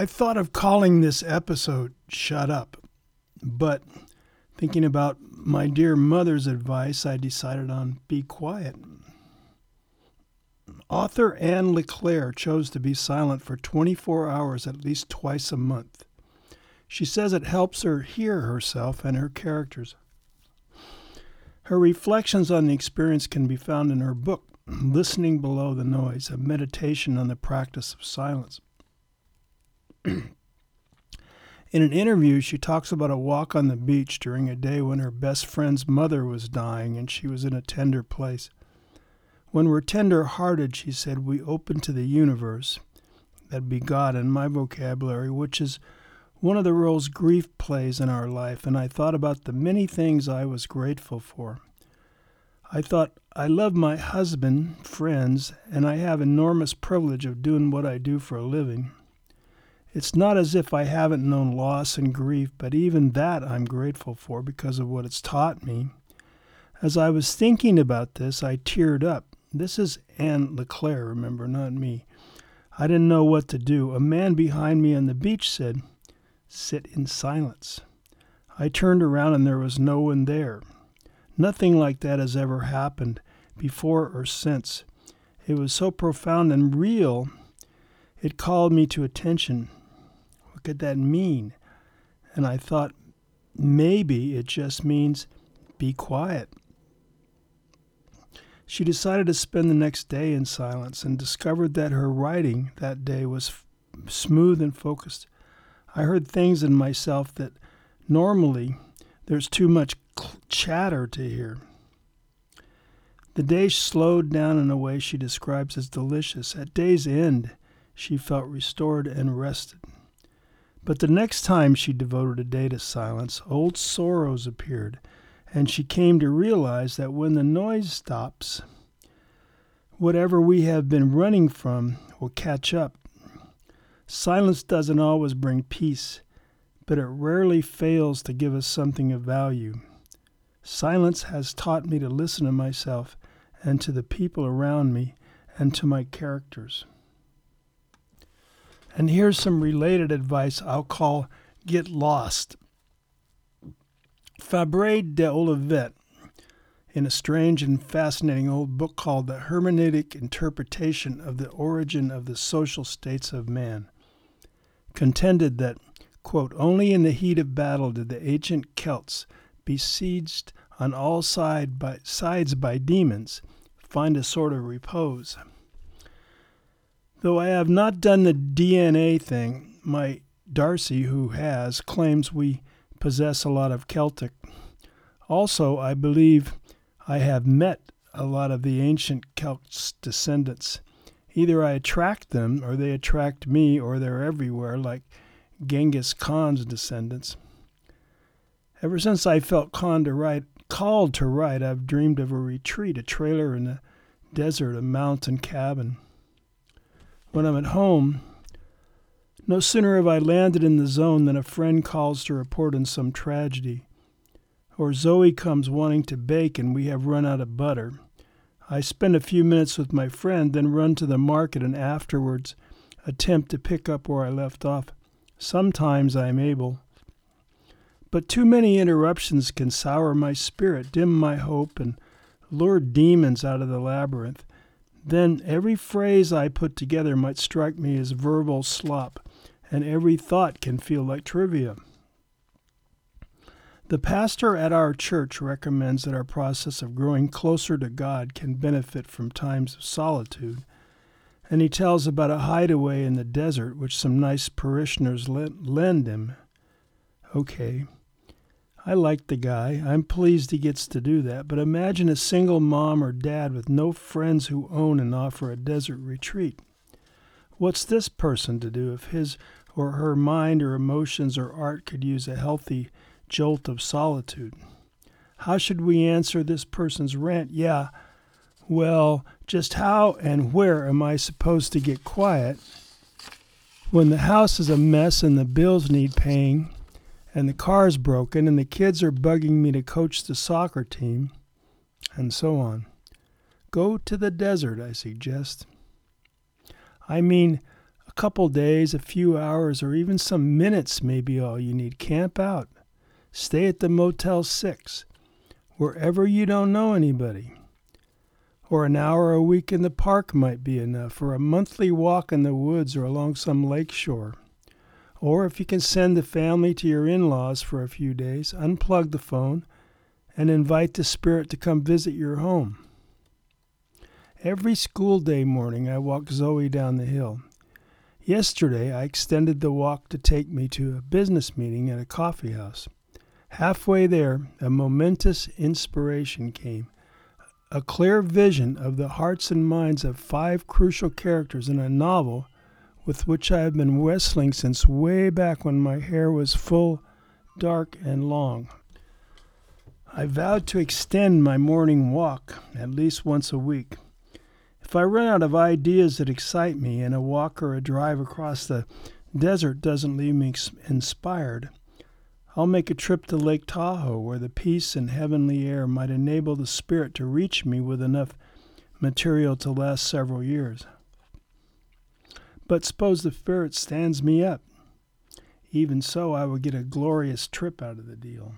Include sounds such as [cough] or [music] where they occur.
I thought of calling this episode Shut Up, but thinking about my dear mother's advice, I decided on Be Quiet. Author Anne LeClaire chose to be silent for 24 hours at least twice a month. She says it helps her hear herself and her characters. Her reflections on the experience can be found in her book, Listening Below the Noise, a meditation on the practice of silence. [clears throat] in an interview, she talks about a walk on the beach during a day when her best friend's mother was dying and she was in a tender place. When we're tender hearted, she said, we open to the universe. That'd be God in my vocabulary, which is one of the roles grief plays in our life, and I thought about the many things I was grateful for. I thought, I love my husband, friends, and I have enormous privilege of doing what I do for a living. It's not as if I haven't known loss and grief, but even that I'm grateful for because of what it's taught me. As I was thinking about this, I teared up. This is Anne LeClaire, remember, not me. I didn't know what to do. A man behind me on the beach said, sit in silence. I turned around and there was no one there. Nothing like that has ever happened before or since. It was so profound and real, it called me to attention. What could that mean? And I thought, maybe it just means be quiet. She decided to spend the next day in silence and discovered that her writing that day was f- smooth and focused. I heard things in myself that normally there's too much chatter to hear. The day slowed down in a way she describes as delicious. At day's end, she felt restored and rested. But the next time she devoted a day to silence, old sorrows appeared, and she came to realize that when the noise stops, whatever we have been running from will catch up Silence doesn't always bring peace, but it rarely fails to give us something of value. Silence has taught me to listen to myself and to the people around me and to my characters. And here's some related advice I'll call Get Lost. Fabre de Olivet, in a strange and fascinating old book called The Hermeneutic Interpretation of the Origin of the Social States of Man, contended that, quote, only in the heat of battle did the ancient Celts, besieged on all side by, sides by demons, find a sort of repose. Though I have not done the DNA thing, my Darcy, who has, claims we possess a lot of Celtic. Also, I believe I have met a lot of the ancient Celts' descendants. Either I attract them, or they attract me, or they're everywhere, like Genghis Khan's descendants. Ever since I felt called to write, called to write, I've dreamed of a retreat, a trailer in the desert, a mountain cabin. When I'm at home, no sooner have I landed in the zone than a friend calls to report on some tragedy. Or Zoe comes wanting to bake and we have run out of butter. I spend a few minutes with my friend, then run to the market and afterwards attempt to pick up where I left off. Sometimes I am able. But too many interruptions can sour my spirit, dim my hope, and lure demons out of the labyrinth. Then every phrase I put together might strike me as verbal slop, and every thought can feel like trivia. The pastor at our church recommends that our process of growing closer to God can benefit from times of solitude. And he tells about a hideaway in the desert which some nice parishioners lend him. Okay, I like the guy. I'm pleased he gets to do that. But imagine a single mom or dad with no friends who own and offer a desert retreat. What's this person to do if his or her mind or emotions or art could use a healthy jolt of solitude. How should we answer this person's rant? Yeah, well, just how and where am I supposed to get quiet when the house is a mess and the bills need paying and the car's broken and the kids are bugging me to coach the soccer team and so on? Go to the desert, I suggest. I mean, A couple days, a few hours, or even some minutes may be all you need. Camp out. Stay at the Motel 6, wherever you don't know anybody. Or an hour a week in the park might be enough, or a monthly walk in the woods or along some lake shore. Or if you can send the family to your in laws for a few days, unplug the phone and invite the spirit to come visit your home. Every school day morning, I walk Zoe down the hill. Yesterday, I extended the walk to take me to a business meeting at a coffee house. Halfway there, a momentous inspiration came a clear vision of the hearts and minds of five crucial characters in a novel with which I have been wrestling since way back when my hair was full, dark, and long. I vowed to extend my morning walk at least once a week. If I run out of ideas that excite me and a walk or a drive across the desert doesn't leave me inspired, I'll make a trip to Lake Tahoe where the peace and heavenly air might enable the Spirit to reach me with enough material to last several years. But suppose the ferret stands me up. Even so, I would get a glorious trip out of the deal.